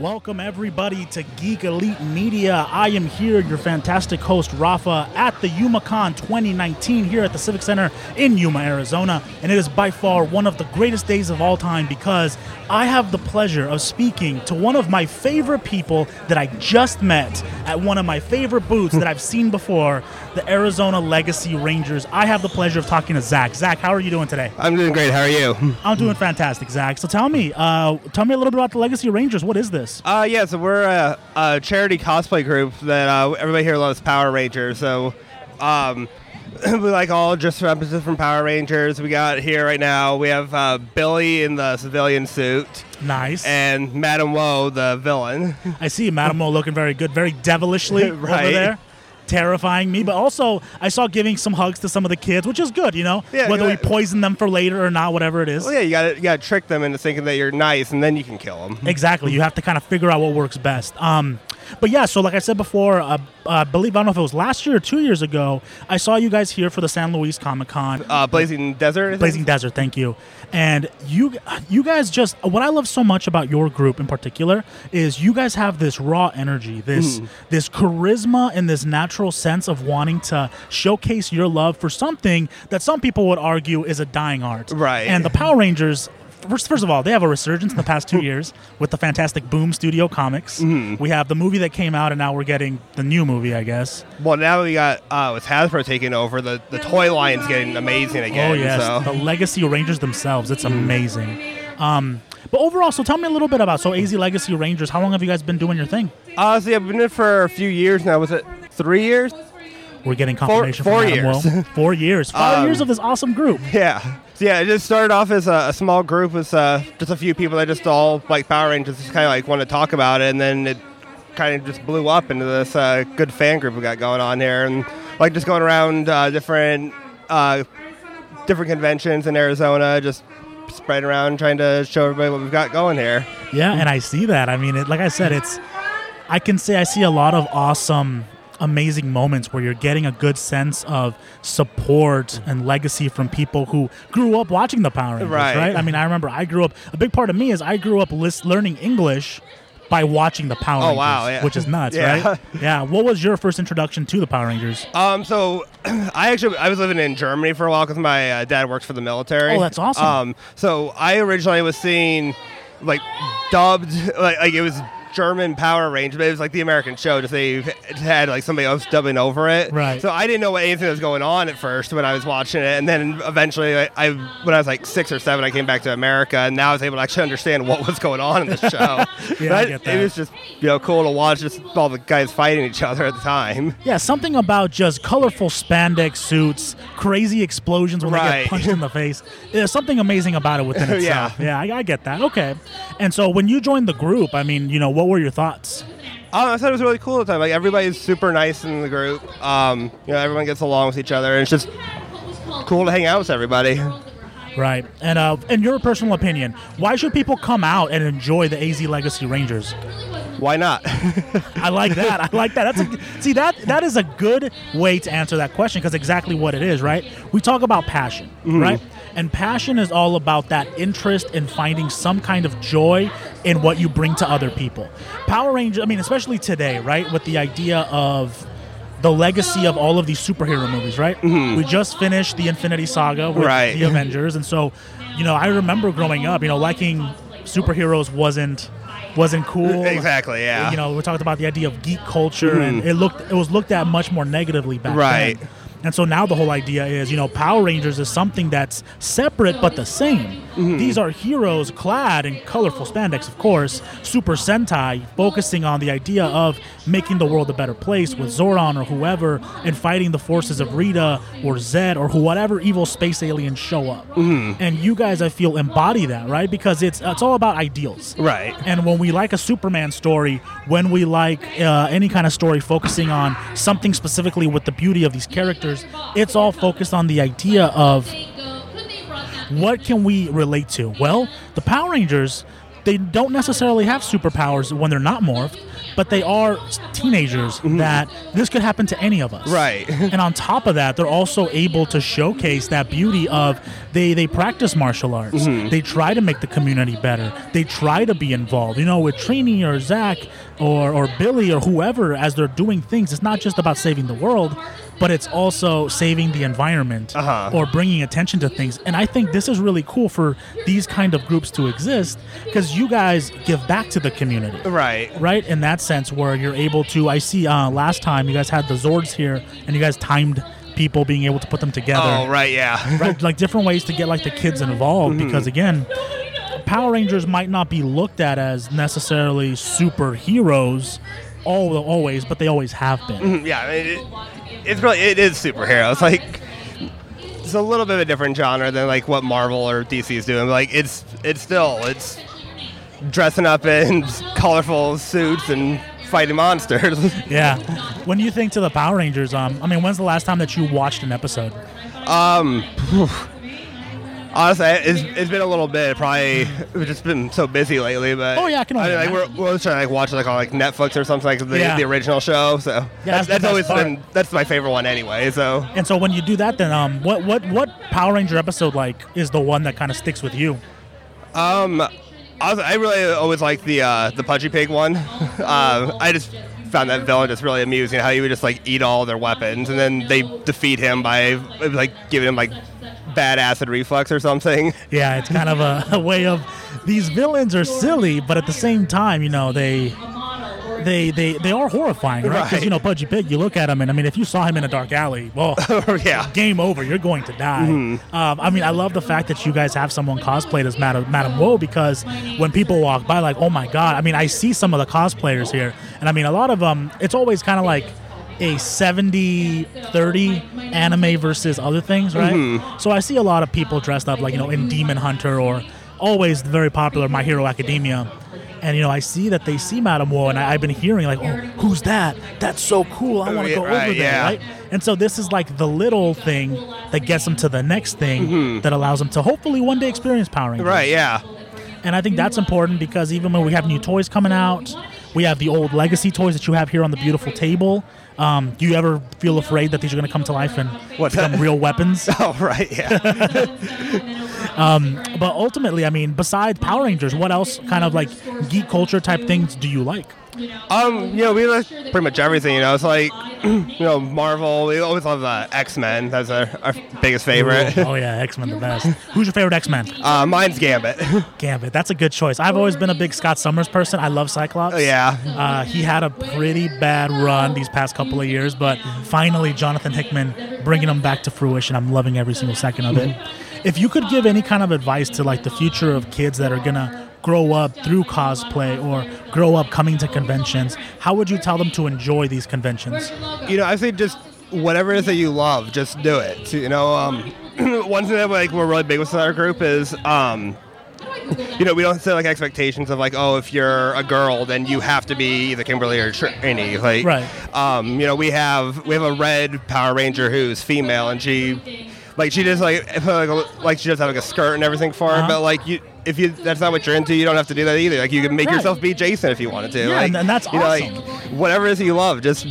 Welcome, everybody, to Geek Elite Media. I am here, your fantastic host, Rafa, at the YumaCon 2019 here at the Civic Center in Yuma, Arizona. And it is by far one of the greatest days of all time because I have the pleasure of speaking to one of my favorite people that I just met at one of my favorite booths that I've seen before, the Arizona Legacy Rangers. I have the pleasure of talking to Zach. Zach, how are you doing today? I'm doing great. How are you? I'm doing fantastic, Zach. So tell me, uh, tell me a little bit about the Legacy Rangers. What is this? Uh, yeah, so we're a, a charity cosplay group that uh, everybody here loves Power Rangers. So um, we like all just representatives from Power Rangers. We got here right now. We have uh, Billy in the civilian suit Nice. and Madame Woe, the villain. I see Madame Woe looking very good, very devilishly over there. Terrifying me, but also I saw giving some hugs to some of the kids, which is good, you know. Yeah, Whether we poison them for later or not, whatever it is. Well, yeah, you got you got to trick them into thinking that you're nice, and then you can kill them. Exactly. You have to kind of figure out what works best. Um, but yeah, so like I said before, uh, uh, I believe I don't know if it was last year or two years ago, I saw you guys here for the San Luis Comic Con. Uh, Blazing Desert. Blazing Desert, thank you. And you you guys just what I love so much about your group in particular is you guys have this raw energy, this mm. this charisma and this natural sense of wanting to showcase your love for something that some people would argue is a dying art. Right. And the Power Rangers First, first of all, they have a resurgence in the past two years with the fantastic Boom Studio Comics. We have the movie that came out, and now we're getting the new movie, I guess. Well, now we got uh, with Hasbro taking over, the, the toy line's getting amazing again. Oh yes, So. the Legacy Rangers themselves. It's amazing. Um, but overall, so tell me a little bit about so AZ Legacy Rangers. How long have you guys been doing your thing? Uh, so yeah, I've been in for a few years now. Was it three years? We're getting confirmation four Adam years. Four years. Five Um, years of this awesome group. Yeah. So yeah, it just started off as a, a small group with uh, just a few people that just all like Power Rangers, just kind of like want to talk about it, and then it kind of just blew up into this uh, good fan group we got going on here, and like just going around uh, different uh, different conventions in Arizona, just spreading around trying to show everybody what we've got going here. Yeah, and I see that. I mean, it, like I said, it's. I can say I see a lot of awesome, amazing moments where you're getting a good sense of support and legacy from people who grew up watching the Power Rangers. Right. Right. I mean, I remember I grew up. A big part of me is I grew up list, learning English by watching the Power Oh, Rangers. wow, yeah. Which is nuts, Yeah. right? Yeah. What was your first introduction to the Power Rangers? Um, so I actually I was living in Germany for a while because my uh, dad works for the military. Oh, that's awesome. Um, so I originally was seeing like dubbed like, like it was German Power Rangers, but it was like the American show. Just they had like somebody else dubbing over it. Right. So I didn't know what anything was going on at first when I was watching it, and then eventually I, I when I was like six or seven, I came back to America, and now I was able to actually understand what was going on in the show. Yeah, But I get that. It was just you know cool to watch just all the guys fighting each other at the time. Yeah, something about just colorful spandex suits, crazy explosions when they get punched in the face. There's something amazing about it within Yeah. itself. yeah, I, I get that. Okay. And so when you joined the group, I mean, you know, what were your thoughts? Oh, I thought it was really cool at the time. Like everybody's super nice in the group. Um, you know, everyone gets along with each other, and it's just cool to hang out with everybody. Right. And uh, in your personal opinion, why should people come out and enjoy the AZ Legacy Rangers? Why not? I like that. I like that. That's a, see that that is a good way to answer that question because exactly what it is, right? We talk about passion, mm-hmm. right? And passion is all about that interest in finding some kind of joy in what you bring to other people. Power Rangers, I mean, especially today, right? With the idea of the legacy of all of these superhero movies, right? Mm-hmm. We just finished the Infinity Saga with Right. the Avengers, and so, you know, I remember growing up, you know, liking superheroes wasn't wasn't cool. Exactly, yeah. You know, we talked about the idea of geek culture, and mm-hmm. it looked it was looked at much more negatively back then. Right. then. And so now the whole idea is, you know, Power Rangers is something that's separate but the same. These are heroes clad in colorful spandex, of course, Super Sentai, focusing on the idea of making the world a better place with Zordon or whoever and fighting the forces of Rita or Zedd or whatever evil space aliens show up. And you guys, I feel, embody that, right? Because it's it's all about ideals. Right. And when we like a Superman story, when we like uh, any kind of story focusing on something specifically with the beauty of these characters, it's all focused on the idea of what can we relate to? Well, the Power Rangers, they don't necessarily have superpowers when they're not morphed, but they are teenagers mm-hmm. that this could happen to any of us. Right. and on top of that, they're also able to showcase that beauty of they they practice martial arts. They try to make the community better. They try to be involved. You know, with Trini or Zach or or Billy or whoever as they're doing things, it's not just about saving the world, but it's also saving the environment Uh-huh. or bringing attention to things. And I think this is really cool for these kind of groups to exist because you guys give back to the community Right. right in that sense where you're able to i see uh, last time you guys had the zords here and you guys timed people being able to put them together Oh, right. Yeah. right like different ways to get like the kids involved mm-hmm. because again power rangers might not be looked at as necessarily superheroes all always but they always have been mm-hmm, yeah. I mean, it, it's really it is superheroes. Like it's a little bit of a different genre than like what Marvel or DC is doing. Like it's it's still it's dressing up in colorful suits and fighting monsters. yeah when you think to the power rangers um i mean when's the last time that you watched an episode Um, Honestly, it's, it's been a little bit. Probably we've just been so busy lately. But Oh, yeah, I can only mean, like, we're, we're trying to like watch like on like Netflix or something like the, Yeah. the original show. So that's that's, that's always part. been that's my favorite one anyway. So and so when you do that then um what what what power ranger episode like is the one that kind of sticks with you um, I, was, I really always like the uh, the Pudgy Pig one. uh, I just found that villain just really amusing. How he would just like eat all their weapons and then they defeat him by like giving him like bad acid reflux or something. Yeah, it's kind of a, a way of these villains are silly, but at the same time, you know, they they they, they are horrifying, right? Because Right. you know, Pudgy Pig, you look at him, and I mean, if you saw him in a dark alley, well, yeah. game over. You're going to die. Mm-hmm. Um, I mean, I love the fact that you guys have someone cosplayed as Madame, Madame Woe because when people walk by, like, oh my god. I mean, I see some of the cosplayers here, and I mean, a lot of them. It's always kind of like a 70 30 anime versus other things, right? Mm-hmm. So I see a lot of people dressed up like you know in Demon Hunter or always very popular My Hero Academia. And you know, I see that they see Madame Woe, and I, I've been hearing like, "Oh, who's that? That's so cool! I want to go over right, there." yeah. Right? And so this is like the little thing that gets them to the next thing that allows them to hopefully one day experience Power Rangers. Mm-hmm. Right. Yeah. And I think that's important because even when we have new toys coming out, we have the old legacy toys that you have here on the beautiful table. Um, do you ever feel afraid that these are going to come to life and What's become real weapons? Oh, right. Yeah. Um, but ultimately, I mean, besides Power Rangers, what else kind of like geek culture type things do you like? Um, you know, we like pretty much everything. You know, it's like, you know, Marvel. We always love uh, X Men. That's our, our biggest favorite. oh yeah, X Men the best. Who's your favorite X Men? uh, mine's Gambit. Gambit. That's a good choice. I've always been a big Scott Summers person. I love Cyclops. Oh, yeah. Uh, he had a pretty bad run these past couple of years, but finally, Jonathan Hickman bringing him back to fruition. I'm loving every single second of it. If you could give any kind of advice to like the future of kids that are gonna grow up through cosplay or grow up coming to conventions, how would you tell them to enjoy these conventions? you know, I say just whatever it is that you love, just do it. You know, um, one thing that like we're really big with our group is, um, you know, we don't set like expectations of like, oh, if you're a girl, then you have to be either Kimberly or Trini. Like, Right. Um, you know, we have we have a red Power Ranger who's female, and she, like, she just like like, a- like she does have like a skirt and everything for her, Uh-huh. but like you. If you that's not what you're into, you don't have to do that either. Like you can make Right. yourself be Jason if you wanted to. Yeah, like, and- and that's you know, awesome. like whatever it is you love, just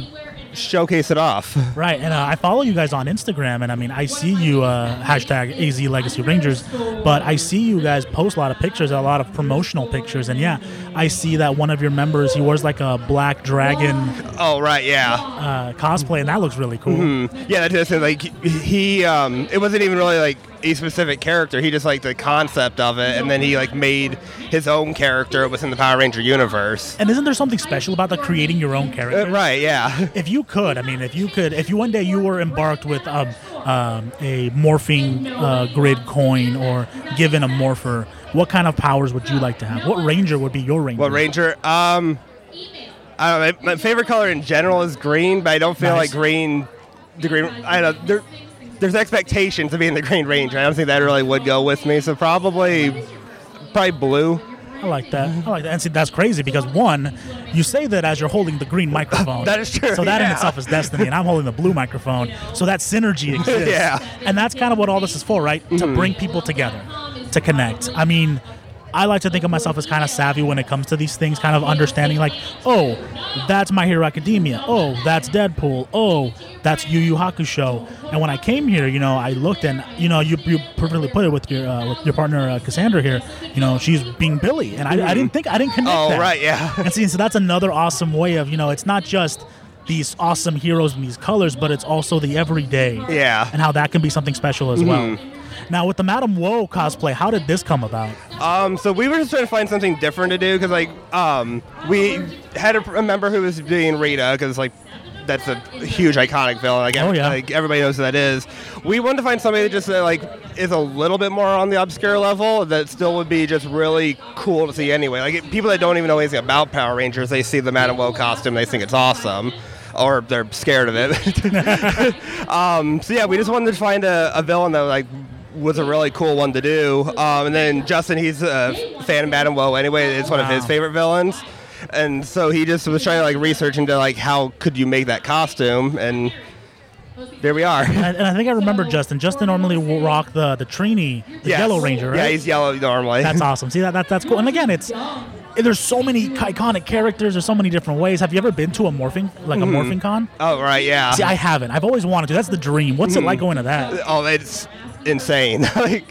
showcase it off. Right, and uh, I follow you guys on Instagram, and I mean, I see you uh, hashtag AZ Legacy Rangers, but I see you guys post a lot of pictures, a lot of promotional pictures, and yeah, I see that one of your members he wears like a black dragon Oh right, yeah, uh, cosplay, and that looks really cool. yeah. That's just like he. Um, it wasn't even really like a specific character. He just liked the concept of it, and then he like made his own character within the Power Ranger universe. And isn't there something special about the creating your own character? Uh, right? Yeah. If you could, I mean, if you could, if you one day you were embarked with um, um, a morphing uh, grid coin or given a morpher, what kind of powers would you like to have? What ranger would be your ranger? What Ranger? Um, I don't know. My, my favorite color in general is green, but I don't feel Nice. like green. The green. I don't. know. There, there's expectations of being the Green Ranger. I don't think that really would go with me. So probably, probably blue. I like that. I like that. And see, that's crazy because one, you say that as you're holding the green microphone. That is true, So that in itself is destiny, and I'm holding the blue microphone. So that synergy exists. Yeah. Mm-hmm. And that's kind of what all this is for, right? To bring people together, to connect. I mean. I like to think of myself as kind of savvy when it comes to these things, kind of understanding like, oh, that's My Hero Academia. Oh, that's Deadpool. Oh, that's Yu Yu Hakusho. And when I came here, you know, I looked and you know, you, you perfectly put it with your uh, with your partner uh, Cassandra here. You know, she's being Billy, and I, I didn't think I didn't connect. Oh, that. right, yeah. And see, so that's another awesome way of you know, it's not just these awesome heroes and these colors, but it's also the everyday. Yeah. Mm-hmm. And how that can be something special as well. Now with the Madame Woe cosplay, how did this come about? Um, so we were just trying to find something different to do because, like, um, we had a, a member who was doing Rita because, like, that's a huge iconic villain. Like, Oh, yeah. like everybody knows who that is. We wanted to find somebody that just uh, like is a little bit more on the obscure level that still would be just really cool to see anyway. Like it- people that don't even know anything about Power Rangers, they see the Madame Woe costume, they think it's awesome. Or they're scared of it. um, so yeah, we just wanted to find a, a villain that like was a really cool one to do. Um, and then Justin, he's a fan of Madame Woe anyway. It's one of his favorite villains. And so he just was trying to like research into like how could you make that costume, and there we are. And, and I think I remember Justin. Justin normally will rock the the Trini, the Yes. Yellow Ranger, right? Yeah, he's yellow normally. That's awesome. See that, that that's cool. And again, it's there's so many iconic characters. There's so many different ways. Have you ever been to a morphing like a Morphicon? oh right, yeah. See, I haven't. I've always wanted to. That's the dream. What's it like going to that? oh, it's insane. like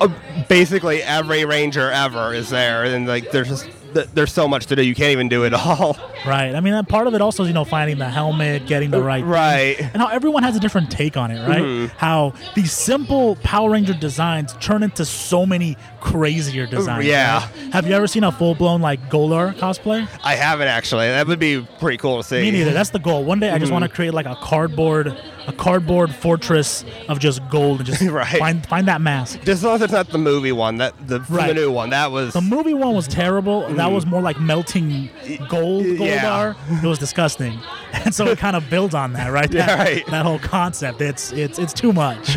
uh, basically every ranger ever is there, and like there's just th- there's so much to do. You can't even do it all. Right. I mean, that part of it also is you know finding the helmet, getting the right, thing, Right. and how everyone has a different take on it. Right. How these simple Power Ranger designs turn into so many crazier designs. yeah. right? Have you ever seen a full blown like Goldar cosplay? I haven't actually. That would be pretty cool to see. Me neither. That's the goal. One day, I just want to create like a cardboard, a cardboard fortress of just gold and just Right. find find that mask. Just as long as it's not the movie one, that the, Right. the new one, that was The movie one was terrible. That was more like melting gold, Yeah. Goldar. It was disgusting, and so it kind of builds on that, right? Yeah, That, right. that whole concept. It's it's it's too much.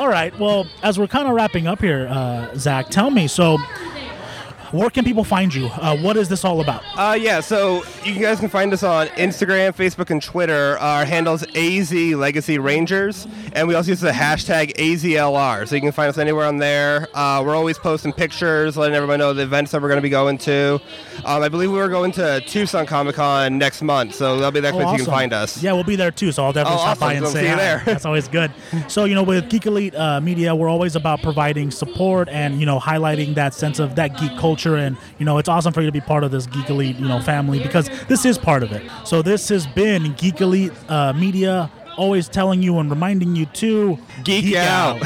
All right. Well, as we're kind of wrapping up here, uh, Zach, tell me. So, where can people find you? Uh, what is this all about? Uh, yeah, so you guys can find us on Instagram, Facebook, and Twitter. Our handle's AZ Legacy Rangers, and we also use the hashtag AZLR. So you can find us anywhere on there. Uh, we're always posting pictures, letting everyone know the events that we're going to be going to. Um, I believe we're going to Tucson Comic Con next month, so that'll be the next Oh, place you can find us. Yeah, we'll be there too, so I'll definitely Oh, stop by and So say see you hi. there. That's always good. So you know, with Geek Elite uh, Media, we're always about providing support and you know highlighting that sense of that geek culture, and you know it's awesome for you to be part of this Geek Elite you know family because this is part of it. So this has been Geek Elite uh, Media, always telling you and reminding you to Geek out.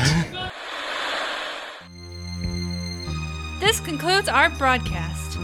This concludes our broadcast.